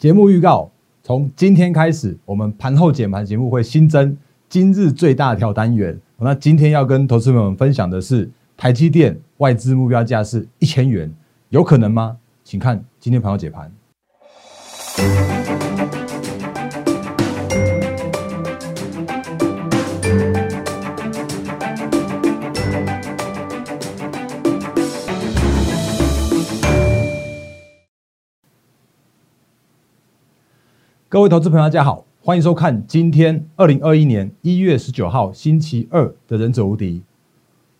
节目预告：从今天开始，我们盘后解盘节目会新增今日最大条单元。那今天要跟投资朋友们分享的是，台积电外资目标价是一千元，有可能吗？请看今天盘后解盘。各位投资朋友，大家好，欢迎收看今天二零二一年一月十九号星期二的《忍者无敌》，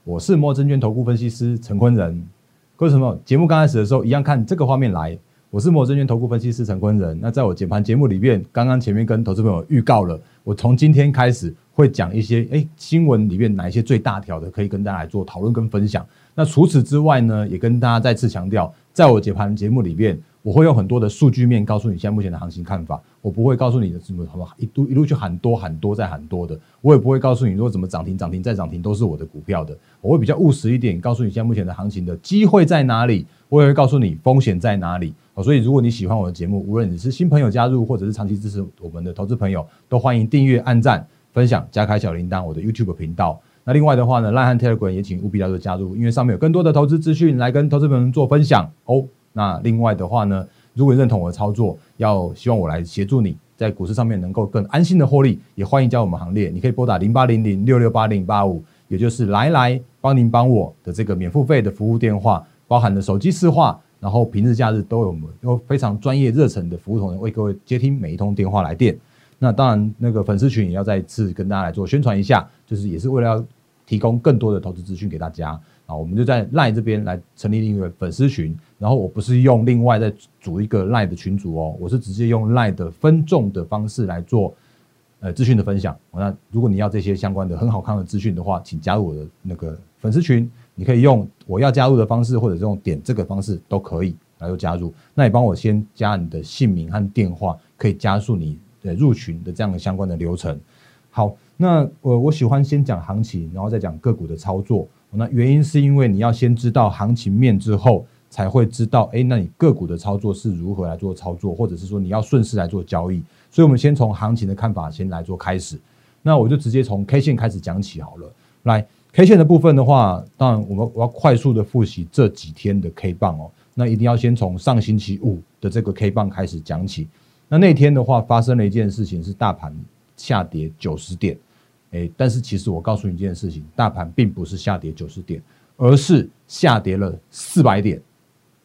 我是摩证券投顾分析师陈坤仁。各位朋友，节目刚开始的时候，一样看这个画面来。我是摩证券投顾分析师陈坤仁。那在我解盘节目里面，刚刚前面跟投资朋友预告了，我从今天开始会讲一些哎新闻里面哪一些最大条的，可以跟大家来做讨论跟分享。那除此之外呢，也跟大家再次强调，在我解盘节目里面。我会用很多的数据面告诉你现在目前的行情看法，我不会告诉你的什么什么一路一路去喊多喊多再喊多的，我也不会告诉你如果怎么涨停涨停再涨停都是我的股票的，我会比较务实一点，告诉你现在目前的行情的机会在哪里，我也会告诉你风险在哪里。所以如果你喜欢我的节目，无论你是新朋友加入或者是长期支持我们的投资朋友，都欢迎订阅、按赞、分享、加开小铃铛我的 YouTube 频道。那另外的话呢，赖汉 Telegram 也请务必要做加入，因为上面有更多的投资资讯来跟投资朋友们做分享哦。那另外的话呢？如果认同我的操作，要希望我来协助你在股市上面能够更安心的获利，也欢迎加入我们行列。你可以拨打零八零零六六八零八五，也就是来来帮您帮我的这个免付费的服务电话，包含了手机市话，然后平日假日都有我们有非常专业热忱的服务同仁为各位接听每一通电话来电。那当然，那个粉丝群也要再次跟大家来做宣传一下，就是也是为了要提供更多的投资资讯给大家。啊，我们就在赖这边来成立一个粉丝群，然后我不是用另外再组一个赖的群组哦，我是直接用赖的分众的方式来做呃资讯的分享。那如果你要这些相关的很好看的资讯的话，请加入我的那个粉丝群，你可以用我要加入的方式，或者用点这个方式都可以来做加入。那你帮我先加你的姓名和电话，可以加速你的入群的这样的相关的流程。好，那我我喜欢先讲行情，然后再讲个股的操作。那原因是因为你要先知道行情面之后，才会知道，哎，那你个股的操作是如何来做操作，或者是说你要顺势来做交易。所以，我们先从行情的看法先来做开始。那我就直接从 K 线开始讲起好了。来，K 线的部分的话，当然我们我要快速的复习这几天的 K 棒哦。那一定要先从上星期五的这个 K 棒开始讲起。那那天的话，发生了一件事情，是大盘下跌九十点。哎，但是其实我告诉你一件事情，大盘并不是下跌九十点，而是下跌了四百点。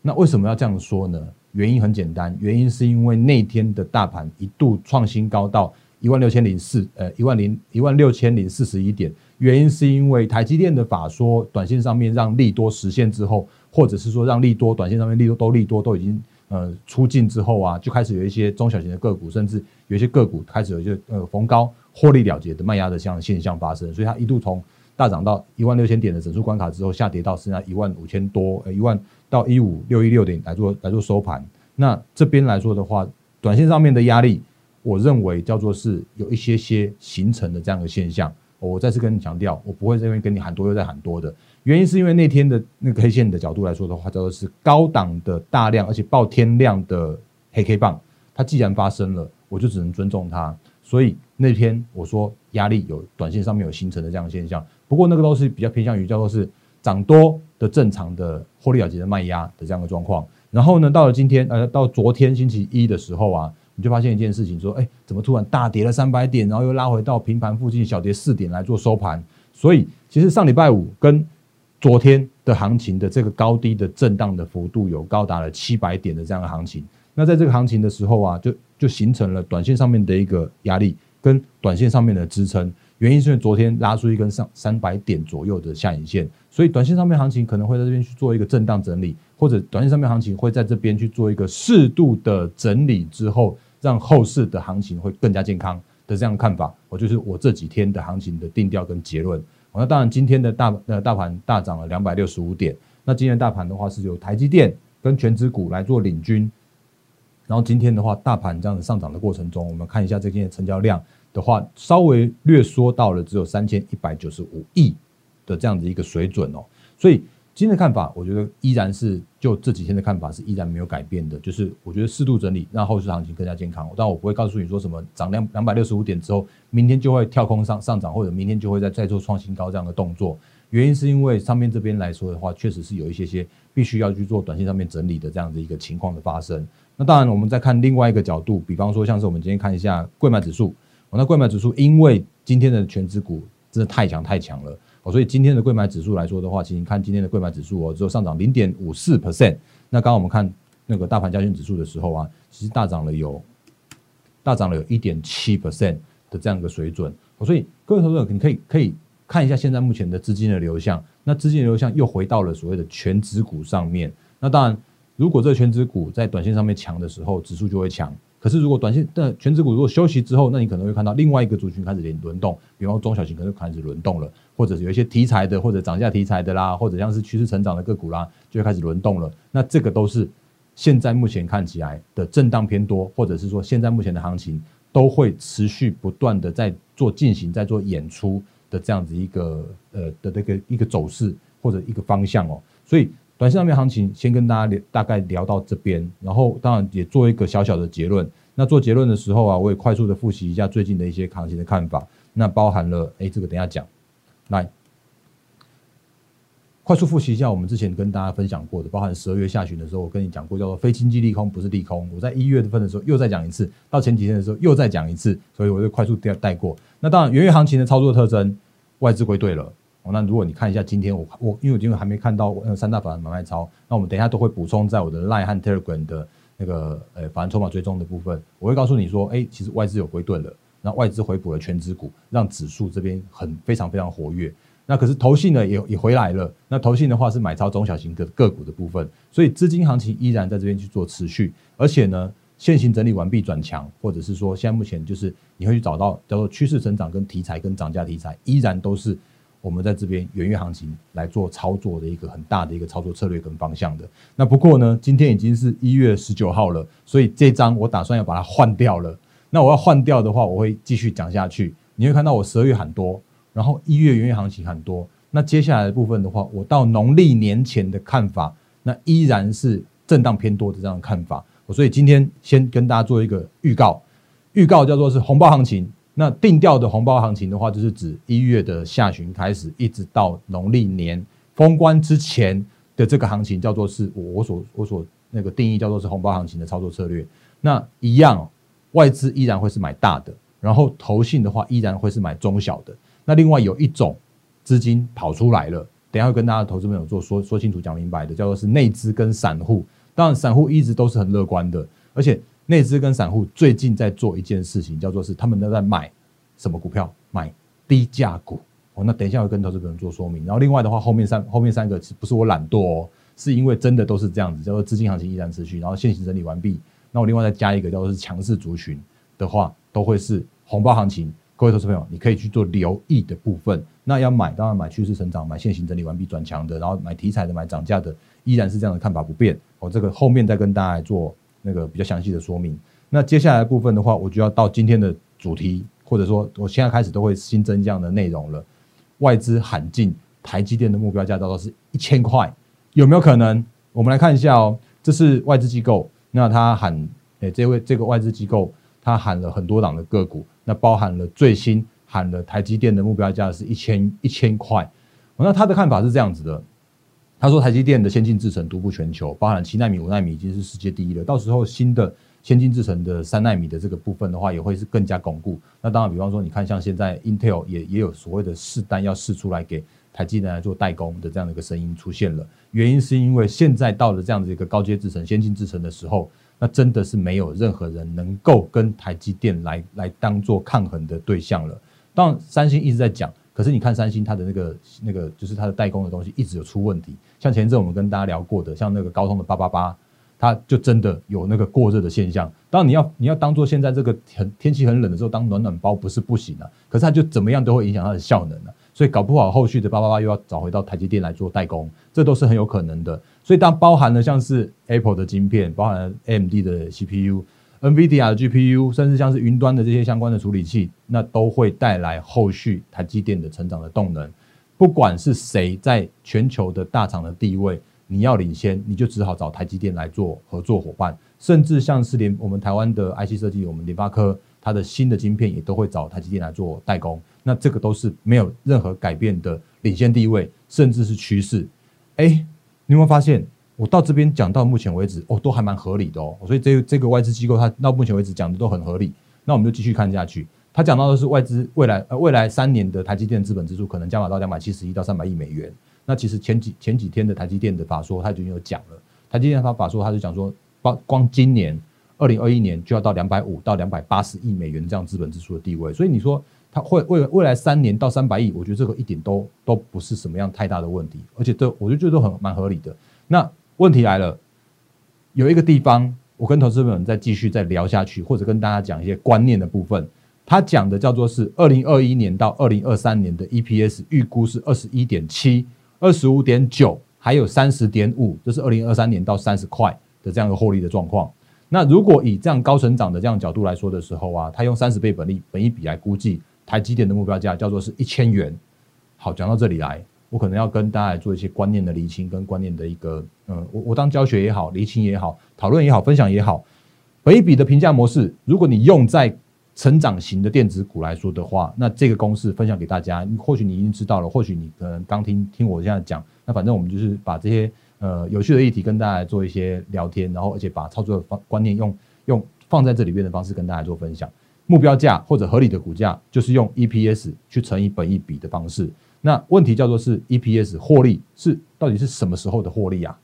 那为什么要这样说呢？原因很简单，原因是因为那天的大盘一度创新高到一万六千零四，呃，一万零一万六千零四十一点。原因是因为台积电的法说，短线上面让利多实现之后，或者是说让利多短线上面利多都利多都已经呃出尽之后啊，就开始有一些中小型的个股，甚至有一些个股开始有一些呃逢高。获利了结的卖压的这样的现象发生，所以它一度从大涨到一万六千点的整数关卡之后，下跌到剩下一万五千多，呃，一万到一五六一六点来做来做收盘。那这边来说的话，短线上面的压力，我认为叫做是有一些些形成的这样的现象。我再次跟你强调，我不会这边跟你喊多又再喊多的原因，是因为那天的那个黑线的角度来说的话，叫做是高档的大量而且爆天量的黑 K 棒，它既然发生了，我就只能尊重它。所以那天我说压力有短线上面有形成的这样的现象，不过那个都是比较偏向于叫做是涨多的正常的获利了结的卖压的这样的状况。然后呢，到了今天呃，到昨天星期一的时候啊，你就发现一件事情，说哎，怎么突然大跌了三百点，然后又拉回到平盘附近小跌四点来做收盘。所以其实上礼拜五跟昨天的行情的这个高低的震荡的幅度有高达了七百点的这样的行情。那在这个行情的时候啊，就就形成了短线上面的一个压力，跟短线上面的支撑。原因是因为昨天拉出一根上三百点左右的下影线，所以短线上面行情可能会在这边去做一个震荡整理，或者短线上面行情会在这边去做一个适度的整理之后，让后市的行情会更加健康的这样看法。我就是我这几天的行情的定调跟结论。那当然今天的大呃大盘大涨了两百六十五点，那今天大盘的话是由台积电跟全指股来做领军。然后今天的话，大盘这样子上涨的过程中，我们看一下这天成交量的话，稍微略缩到了只有三千一百九十五亿的这样的一个水准哦。所以今天的看法，我觉得依然是就这几天的看法是依然没有改变的，就是我觉得适度整理，让后市行情更加健康。但我不会告诉你说什么涨两两百六十五点之后，明天就会跳空上上涨，或者明天就会再再做创新高这样的动作。原因是因为上面这边来说的话，确实是有一些些必须要去做短线上面整理的这样的一个情况的发生。那当然，我们再看另外一个角度，比方说像是我们今天看一下贵买指数，那贵买指数因为今天的全指股真的太强太强了。哦，所以今天的贵买指数来说的话，其实你看今天的贵买指数哦，只有上涨零点五四 percent。那刚刚我们看那个大盘加权指数的时候啊，其实大涨了有大涨了有一点七 percent 的这样一个水准。所以各位投资者，你可以可以看一下现在目前的资金的流向。那资金的流向又回到了所谓的全指股上面。那当然，如果这个全指股在短线上面强的时候，指数就会强。可是，如果短线的全指股如果休息之后，那你可能会看到另外一个族群开始轮轮动，比方中小型可能开始轮动了，或者是有一些题材的，或者涨价题材的啦，或者像是趋势成长的个股啦，就会开始轮动了。那这个都是现在目前看起来的震荡偏多，或者是说现在目前的行情都会持续不断的在做进行，在做演出的这样子一个呃的这个一个走势或者一个方向哦，所以。短线上面行情，先跟大家聊，大概聊到这边，然后当然也做一个小小的结论。那做结论的时候啊，我也快速的复习一下最近的一些行情的看法。那包含了，哎，这个等下讲，来，快速复习一下我们之前跟大家分享过的，包含十二月下旬的时候，我跟你讲过，叫做非经济利空不是利空。我在一月份的时候又再讲一次，到前几天的时候又再讲一次，所以我就快速带带过。那当然，元月行情的操作特征，外资归队了。那如果你看一下今天我我因为我今天还没看到那三大法人买卖超，那我们等一下都会补充在我的 Line 和 Telegram 的那个呃法人筹码追踪的部分，我会告诉你说，哎，其实外资有回顿了，那外资回补了全指股，让指数这边很非常非常活跃。那可是投信呢也也回来了，那投信的话是买超中小型个个股的部分，所以资金行情依然在这边去做持续，而且呢，现行整理完毕转强，或者是说现在目前就是你会去找到叫做趋势成长跟题材跟涨价题材，依然都是。我们在这边元月行情来做操作的一个很大的一个操作策略跟方向的。那不过呢，今天已经是一月十九号了，所以这张我打算要把它换掉了。那我要换掉的话，我会继续讲下去。你会看到我十二月很多，然后一月元月行情很多。那接下来的部分的话，我到农历年前的看法，那依然是震荡偏多的这样的看法。所以今天先跟大家做一个预告，预告叫做是红包行情。那定调的红包行情的话，就是指一月的下旬开始，一直到农历年封关之前的这个行情，叫做是我我所我所那个定义叫做是红包行情的操作策略。那一样，外资依然会是买大的，然后投信的话依然会是买中小的。那另外有一种资金跑出来了，等下会跟大家投资朋友做说说清楚讲明白的，叫做是内资跟散户。当然，散户一直都是很乐观的，而且。内资跟散户最近在做一件事情，叫做是他们都在买什么股票？买低价股哦。那等一下我跟投资朋友做说明。然后另外的话，后面三后面三个不是我懒惰哦，是因为真的都是这样子，叫做资金行情依然持续，然后现行整理完毕。那我另外再加一个叫做是强势族群的话，都会是红包行情。各位投资朋友，你可以去做留意的部分。那要买，当然买趋势成长，买现行整理完毕转强的，然后买题材的，买涨价的，依然是这样的看法不变。我这个后面再跟大家来做。那个比较详细的说明。那接下来部分的话，我就要到今天的主题，或者说我现在开始都会新增这样的内容了。外资喊进台积电的目标价，到是一千块，有没有可能？我们来看一下哦，这是外资机构，那他喊，诶，这位这个外资机构，他喊了很多档的个股，那包含了最新喊了台积电的目标价是一千一千块。那他的看法是这样子的。他说：“台积电的先进制程独步全球，包含七纳米、五纳米已经是世界第一了。到时候新的先进制程的三纳米的这个部分的话，也会是更加巩固。那当然，比方说，你看像现在 Intel 也也有所谓的试单要试出来给台积电来做代工的这样的一个声音出现了。原因是因为现在到了这样的一个高阶制程、先进制程的时候，那真的是没有任何人能够跟台积电来来当做抗衡的对象了。当然，三星一直在讲。”可是你看三星它的那个那个就是它的代工的东西一直有出问题，像前阵我们跟大家聊过的，像那个高通的八八八，它就真的有那个过热的现象。当然你要你要当做现在这个很天气很冷的时候当暖暖包不是不行啊，可是它就怎么样都会影响它的效能啊，所以搞不好后续的八八八又要找回到台积电来做代工，这都是很有可能的。所以当包含了像是 Apple 的晶片，包含 AMD 的 CPU。NVIDIA 的 GPU，甚至像是云端的这些相关的处理器，那都会带来后续台积电的成长的动能。不管是谁在全球的大厂的地位，你要领先，你就只好找台积电来做合作伙伴，甚至像是连我们台湾的 IC 设计，我们联发科它的新的晶片也都会找台积电来做代工，那这个都是没有任何改变的领先地位，甚至是趋势。哎，你有没有发现？我到这边讲到目前为止，哦，都还蛮合理的哦。所以这这个外资机构，它到目前为止讲的都很合理。那我们就继续看下去。他讲到的是外资未来呃未来三年的台积电资本支出可能加码到两百七十亿到三百亿美元。那其实前几前几天的台积电的法说，他已经有讲了。台积电他法说，他就讲说，光光今年二零二一年就要到两百五到两百八十亿美元这样资本支出的地位。所以你说他会未未来三年到三百亿，我觉得这个一点都都不是什么样太大的问题，而且这我就觉得都很蛮合理的。那问题来了，有一个地方，我跟投资们再继续再聊下去，或者跟大家讲一些观念的部分。他讲的叫做是二零二一年到二零二三年的 EPS 预估是二十一点七、二十五点九，还有三十点五，这是二零二三年到三十块的这样一个获利的状况。那如果以这样高成长的这样角度来说的时候啊，他用三十倍本利本一比来估计台积电的目标价叫做是一千元。好，讲到这里来。我可能要跟大家来做一些观念的厘清，跟观念的一个，嗯，我我当教学也好，厘清也好，讨论也好，分享也好，本一比的评价模式，如果你用在成长型的电子股来说的话，那这个公式分享给大家，或许你已经知道了，或许你可能刚听听我这样讲，那反正我们就是把这些呃有趣的议题跟大家做一些聊天，然后而且把操作的方观念用用放在这里边的方式跟大家做分享，目标价或者合理的股价就是用 EPS 去乘以本一比的方式。那问题叫做是 EPS 获利是到底是什么时候的获利啊？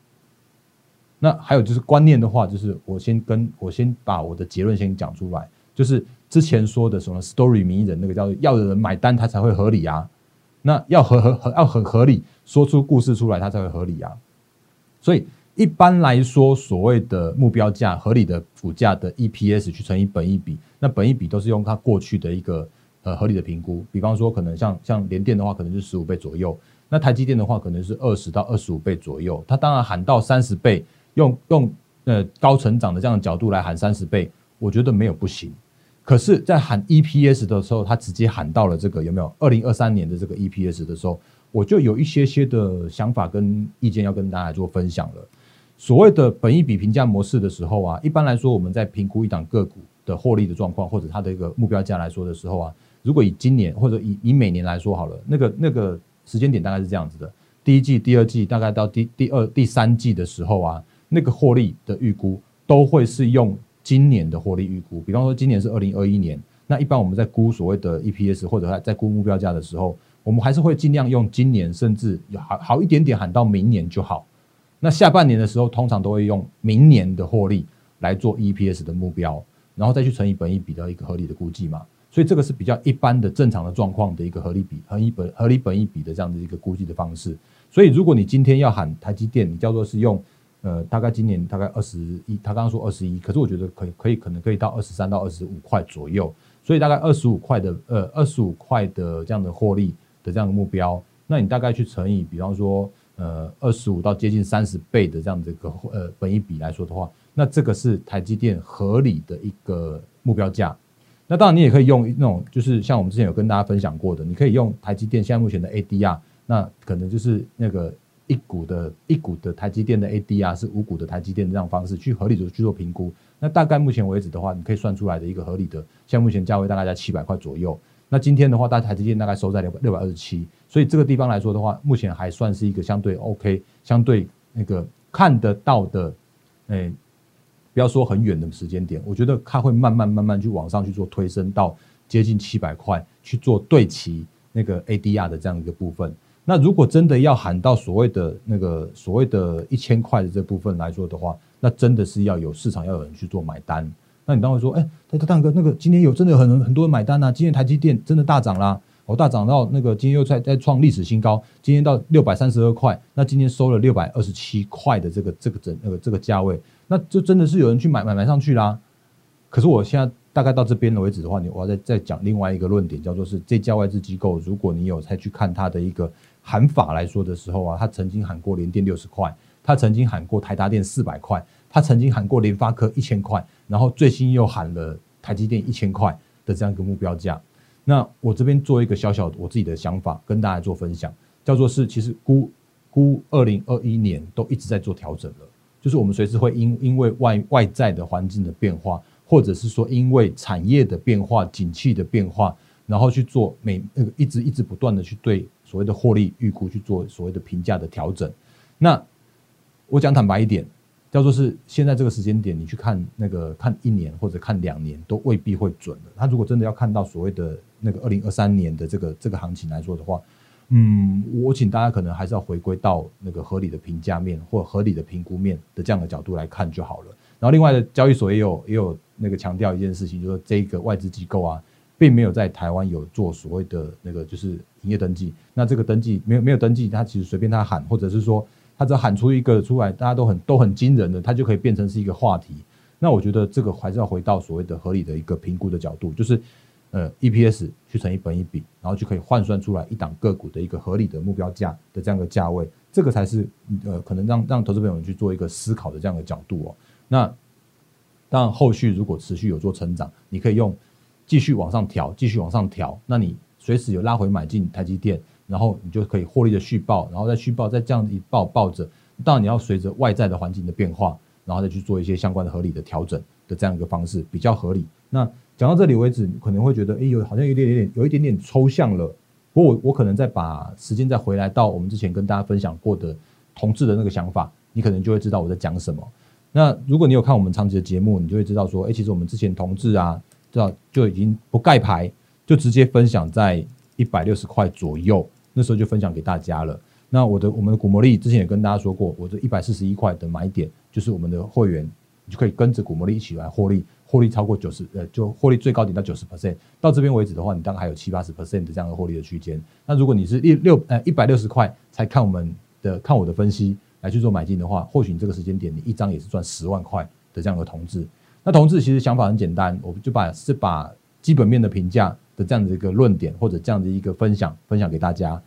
那还有就是观念的话，就是我先跟我先把我的结论先讲出来，就是之前说的什么 story 迷人那个叫要有人买单它才会合理啊，那要合合合要很合理，说出故事出来它才会合理啊。所以一般来说，所谓的目标价合理的股价的 EPS 去乘以本一比，那本一比都是用它过去的一个。呃，合理的评估，比方说，可能像像联电的话，可能是十五倍左右；那台积电的话，可能是二十到二十五倍左右。它当然喊到三十倍，用用呃高成长的这样的角度来喊三十倍，我觉得没有不行。可是，在喊 EPS 的时候，他直接喊到了这个有没有？二零二三年的这个 EPS 的时候，我就有一些些的想法跟意见要跟大家做分享了。所谓的本益比评价模式的时候啊，一般来说，我们在评估一档个股的获利的状况，或者它的一个目标价来说的时候啊。如果以今年或者以以每年来说好了，那个那个时间点大概是这样子的：第一季、第二季，大概到第第二、第三季的时候啊，那个获利的预估都会是用今年的获利预估。比方说今年是二零二一年，那一般我们在估所谓的 EPS 或者在估目标价的时候，我们还是会尽量用今年，甚至有好好一点点喊到明年就好。那下半年的时候，通常都会用明年的获利来做 EPS 的目标，然后再去乘以本益比的一个合理的估计嘛。所以这个是比较一般的正常的状况的一个合理比、合理本、合理本一比的这样的一个估计的方式。所以如果你今天要喊台积电，你叫做是用呃大概今年大概二十一，他刚刚说二十一，可是我觉得可以可以可能可以到二十三到二十五块左右。所以大概二十五块的呃二十五块的这样的获利的这样的目标，那你大概去乘以比方说呃二十五到接近三十倍的这样的一个呃本一比来说的话，那这个是台积电合理的一个目标价。那当然，你也可以用那种，就是像我们之前有跟大家分享过的，你可以用台积电现在目前的 ADR，那可能就是那个一股的一股的台积电的 ADR 是五股的台积电这样方式去合理的去做评估。那大概目前为止的话，你可以算出来的一个合理的，像目前价位大概在七百块左右。那今天的话，大台积电大概收在六百六百二十七，所以这个地方来说的话，目前还算是一个相对 OK，相对那个看得到的，诶。不要说很远的时间点，我觉得它会慢慢慢慢去往上去做推升到接近七百块去做对齐那个 ADR 的这样一个部分。那如果真的要喊到所谓的那个所谓的一千块的这部分来说的话，那真的是要有市场要有人去做买单。那你当然说，哎，他他大哥那个今天有真的有很很多人买单呐，今天台积电真的大涨啦。哦，大涨到那个今天又在在创历史新高，今天到六百三十二块，那今天收了六百二十七块的这个这个整那个这个价位，那就真的是有人去买买买上去啦。可是我现在大概到这边为止的话，你我要再再讲另外一个论点，叫做是这家外资机构，如果你有再去看它的一个喊法来说的时候啊，他曾经喊过联电六十块，他曾经喊过台达电四百块，他曾经喊过联发科一千块，然后最新又喊了台积电一千块的这样一个目标价。那我这边做一个小小我自己的想法，跟大家做分享。叫做是其实估估二零二一年都一直在做调整了，就是我们随时会因因为外外在的环境的变化，或者是说因为产业的变化、景气的变化，然后去做每那个一直一直不断的去对所谓的获利预估去做所谓的评价的调整。那我讲坦白一点。叫做是现在这个时间点，你去看那个看一年或者看两年都未必会准的。他如果真的要看到所谓的那个二零二三年的这个这个行情来说的话，嗯，我请大家可能还是要回归到那个合理的评价面或合理的评估面的这样的角度来看就好了。然后另外的交易所也有也有那个强调一件事情，就是这个外资机构啊，并没有在台湾有做所谓的那个就是营业登记。那这个登记没有没有登记，他其实随便他喊，或者是说。他只要喊出一个出来，大家都很都很惊人的，他就可以变成是一个话题。那我觉得这个还是要回到所谓的合理的一个评估的角度，就是呃 EPS 去乘以本一比，然后就可以换算出来一档个股的一个合理的目标价的这样的价位，这个才是呃可能让让投资朋友们去做一个思考的这样的角度哦。那当然后续如果持续有做成长，你可以用继续往上调，继续往上调，那你随时有拉回买进台积电。然后你就可以获利的续报，然后再续报，再这样一报抱着，当然你要随着外在的环境的变化，然后再去做一些相关的合理的调整的这样一个方式比较合理。那讲到这里为止，你可能会觉得，哎，有好像有点有点有一点点抽象了。不过我我可能再把时间再回来到我们之前跟大家分享过的同志的那个想法，你可能就会知道我在讲什么。那如果你有看我们长期的节目，你就会知道说，哎，其实我们之前同志啊，知道就已经不盖牌，就直接分享在一百六十块左右。那时候就分享给大家了。那我的我们的股魔力之前也跟大家说过，我这一百四十一块的买点就是我们的会员，你就可以跟着股魔力一起来获利，获利超过九十呃，就获利最高点到九十 percent。到这边为止的话，你大概还有七八十 percent 的这样的获利的区间。那如果你是六六呃一百六十块才看我们的看我的分析来去做买进的话，或许你这个时间点你一张也是赚十万块的这样的同志。那同志其实想法很简单，我们就把是把基本面的评价。的这样的一个论点或者这样的一个分享，分享给大家。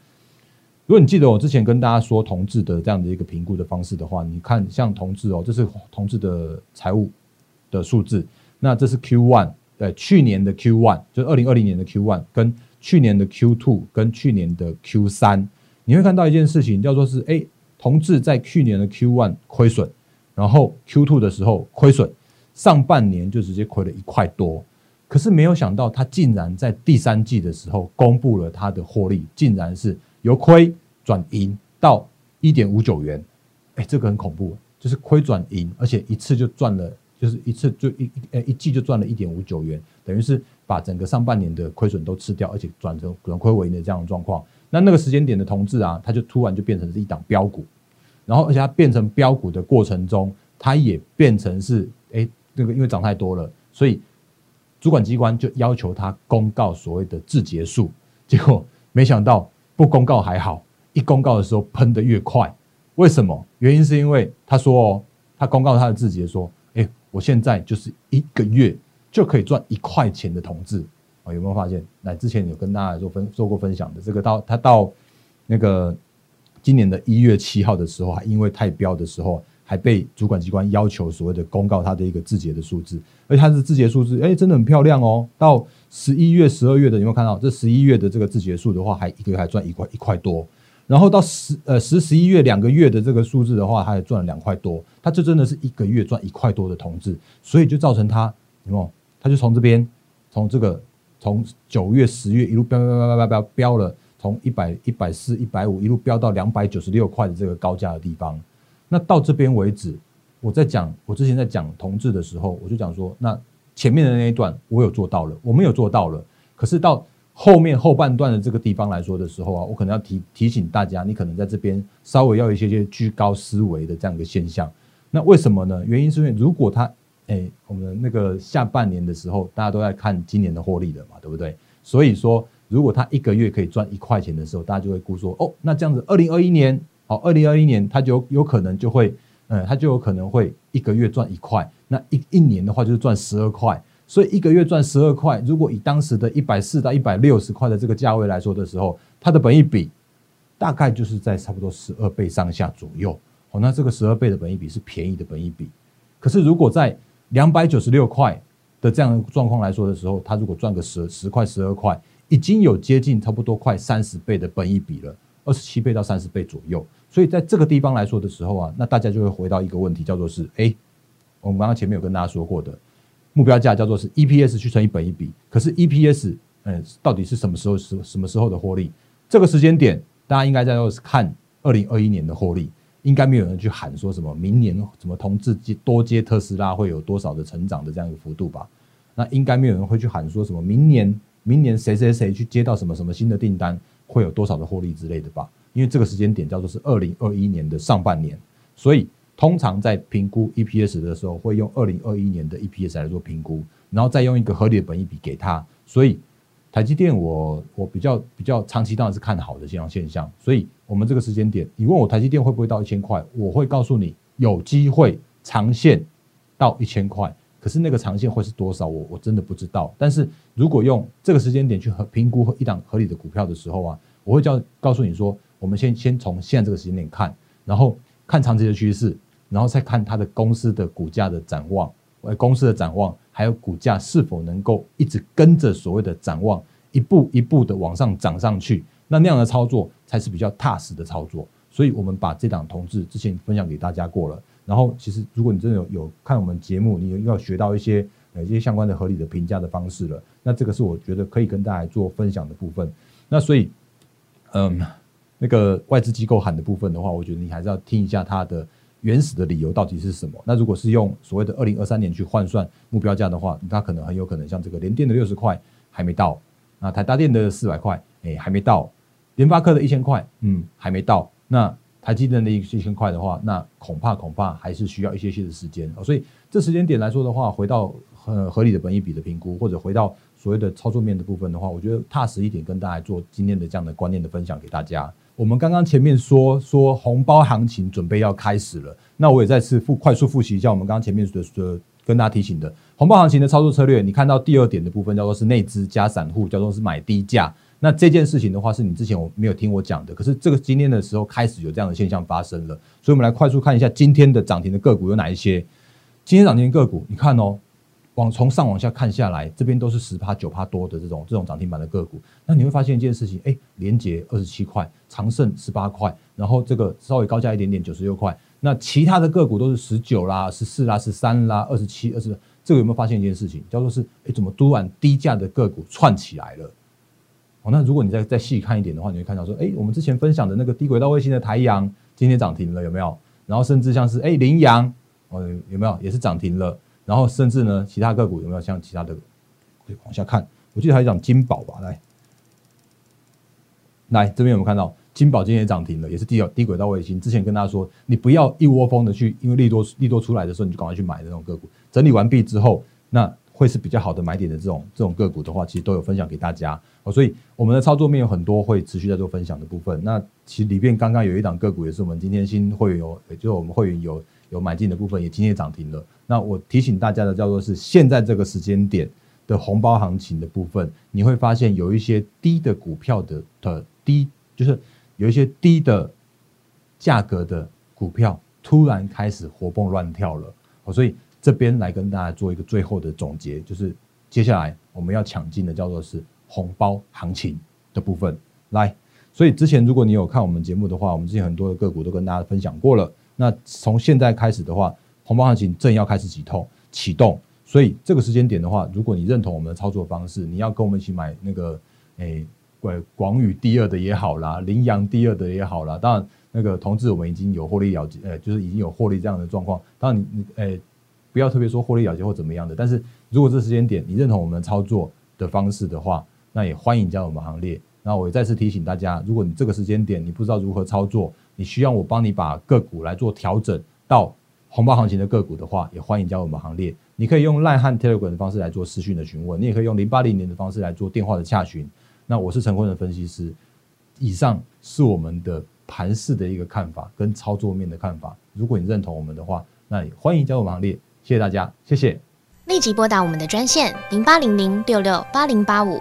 如果你记得我之前跟大家说同志的这样的一个评估的方式的话，你看像同志哦，这是同志的财务的数字。那这是 Q one，呃，去年的 Q one，就是二零二零年的 Q one，跟去年的 Q two，跟去年的 Q 三，你会看到一件事情，叫做是，哎，同志在去年的 Q one 亏损，然后 Q two 的时候亏损，上半年就直接亏了一块多。可是没有想到，他竟然在第三季的时候公布了他的获利，竟然是由亏转盈到一点五九元，哎，这个很恐怖，就是亏转盈，而且一次就赚了，就是一次就一呃一季就赚了一点五九元，等于是把整个上半年的亏损都吃掉，而且转成转亏为盈的这样的状况。那那个时间点的同志啊，他就突然就变成是一档标股，然后而且它变成标股的过程中，它也变成是哎那个因为涨太多了，所以。主管机关就要求他公告所谓的字节数，结果没想到不公告还好，一公告的时候喷的越快。为什么？原因是因为他说哦，他公告他的字节说，我现在就是一个月就可以赚一块钱的同志啊，有没有发现？那之前有跟大家做分做过分享的，这个到他到那个今年的一月七号的时候，还因为太标的时候。还被主管机关要求所谓的公告它的一个字节的数字，而且它是字节数字，哎，真的很漂亮哦。到十一月、十二月的有没有看到？这十一月的这个字节数的话，还一个月还赚一块一块多。然后到十呃十十一月两个月的这个数字的话，它也赚了两块多。它这真的是一个月赚一块多的同志，所以就造成它，你看？它就从这边，从这个从九月、十月一路飙飙飙飙飙飙飙了，从一百一百四、一百五一路飙到两百九十六块的这个高价的地方。那到这边为止，我在讲我之前在讲同志的时候，我就讲说，那前面的那一段我有做到了，我们有做到了。可是到后面后半段的这个地方来说的时候啊，我可能要提提醒大家，你可能在这边稍微要一些些居高思维的这样一个现象。那为什么呢？原因是因为如果他哎，我们那个下半年的时候，大家都在看今年的获利了嘛，对不对？所以说，如果他一个月可以赚一块钱的时候，大家就会估说，哦，那这样子，二零二一年。好，二零二一年他就有可能就会，嗯，他就有可能会一个月赚一块，那一一年的话就是赚十二块，所以一个月赚十二块，如果以当时的一百四到一百六十块的这个价位来说的时候，它的本益比大概就是在差不多十二倍上下左右。好，那这个十二倍的本益比是便宜的本益比。可是如果在两百九十六块的这样的状况来说的时候，他如果赚个十十块十二块，已经有接近差不多快三十倍的本益比了。二十七倍到三十倍左右。所以在这个地方来说的时候啊，那大家就会回到一个问题，叫做是，哎，我们刚刚前面有跟大家说过的目标价叫做是 EPS 去乘以本一比，可是 EPS，嗯，到底是什么时候什什么时候的获利？这个时间点，大家应该在看二零二一年的获利。应该没有人去喊说什么明年怎么同志接多接特斯拉会有多少的成长的这样一个幅度吧？那应该没有人会去喊说什么明年明年谁谁谁去接到什么什么新的订单会有多少的获利之类的吧？因为这个时间点叫做是二零二一年的上半年，所以通常在评估 EPS 的时候会用二零二一年的 EPS 来做评估，然后再用一个合理的本益比给他，所以。台积电，我我比较比较长期当然是看好的这样现象，所以我们这个时间点，你问我台积电会不会到一千块，我会告诉你有机会长线到一千块，可是那个长线会是多少，我我真的不知道。但是如果用这个时间点去和评估一档合理的股票的时候啊，我会叫告诉你说，我们先先从现在这个时间点看，然后看长期的趋势，然后再看它的公司的股价的展望。公司的展望，还有股价是否能够一直跟着所谓的展望，一步一步的往上涨上去，那那样的操作才是比较踏实的操作。所以，我们把这档同志之前分享给大家过了。然后，其实如果你真的有有看我们节目，你要学到一些呃一些相关的合理的评价的方式了。那这个是我觉得可以跟大家做分享的部分。那所以，嗯，那个外资机构喊的部分的话，我觉得你还是要听一下他的。原始的理由到底是什么？那如果是用所谓的二零二三年去换算目标价的话，它可能很有可能像这个联电的六十块还没到，那台达电的四百块，哎还没到，联发科的一千块，嗯还没到，那台积电的一一千块的话，那恐怕恐怕还是需要一些些的时间所以这时间点来说的话，回到很合理的本益比的评估，或者回到所谓的操作面的部分的话，我觉得踏实一点，跟大家做今天的这样的观念的分享给大家。我们刚刚前面说说红包行情准备要开始了，那我也再次复快速复习一下我们刚刚前面的的跟大家提醒的红包行情的操作策略。你看到第二点的部分叫做是内资加散户，叫做是买低价。那这件事情的话，是你之前我没有听我讲的，可是这个今天的时候开始有这样的现象发生了，所以我们来快速看一下今天的涨停的个股有哪一些。今天涨停个股，你看哦。往从上往下看下来，这边都是十趴九趴多的这种这种涨停板的个股。那你会发现一件事情，哎，连捷二十七块，长盛十八块，然后这个稍微高价一点点九十六块。那其他的个股都是十九啦、十四啦、十三啦、二十七、二十。这个有没有发现一件事情，叫做是哎，怎么突然低价的个股串起来了？哦，那如果你再再细看一点的话，你会看到说，哎，我们之前分享的那个低轨道卫星的台阳今天涨停了，有没有？然后甚至像是哎羚羊，哦有没有也是涨停了？然后甚至呢，其他个股有没有像其他的？可以往下看，我记得还有一讲金宝吧，来，来这边有没有看到金宝今天也涨停了，也是低低轨道卫星。之前跟大家说，你不要一窝蜂的去，因为利多利多出来的时候，你就赶快去买的那种个股。整理完毕之后，那会是比较好的买点的这种这种个股的话，其实都有分享给大家。所以我们的操作面有很多会持续在做分享的部分。那其实里面刚刚有一档个股，也是我们今天新会员有，也就是我们会员有有买进的部分，也今天涨停了。那我提醒大家的叫做是现在这个时间点的红包行情的部分，你会发现有一些低的股票的的低，就是有一些低的价格的股票突然开始活蹦乱跳了。所以这边来跟大家做一个最后的总结，就是接下来我们要抢进的叫做是红包行情的部分。来，所以之前如果你有看我们节目的话，我们之前很多的个股都跟大家分享过了。那从现在开始的话，红包行情正要开始启动，启动，所以这个时间点的话，如果你认同我们的操作方式，你要跟我们一起买那个，诶，广广宇第二的也好啦，羚羊第二的也好啦。当然，那个同志我们已经有获利了结，呃，就是已经有获利这样的状况。当然，你你诶，不要特别说获利了结或怎么样的。但是如果这时间点你认同我们操作的方式的话，那也欢迎加入我们行列。那我再次提醒大家，如果你这个时间点你不知道如何操作，你需要我帮你把个股来做调整到。红包行情的个股的话，也欢迎加入我们行列。你可以用赖汉 Telegram 的方式来做私讯的询问，你也可以用零八零年的方式来做电话的洽询。那我是陈坤的分析师，以上是我们的盘市的一个看法跟操作面的看法。如果你认同我们的话，那也欢迎加入我们行列。谢谢大家，谢谢。立即拨打我们的专线零八零零六六八零八五。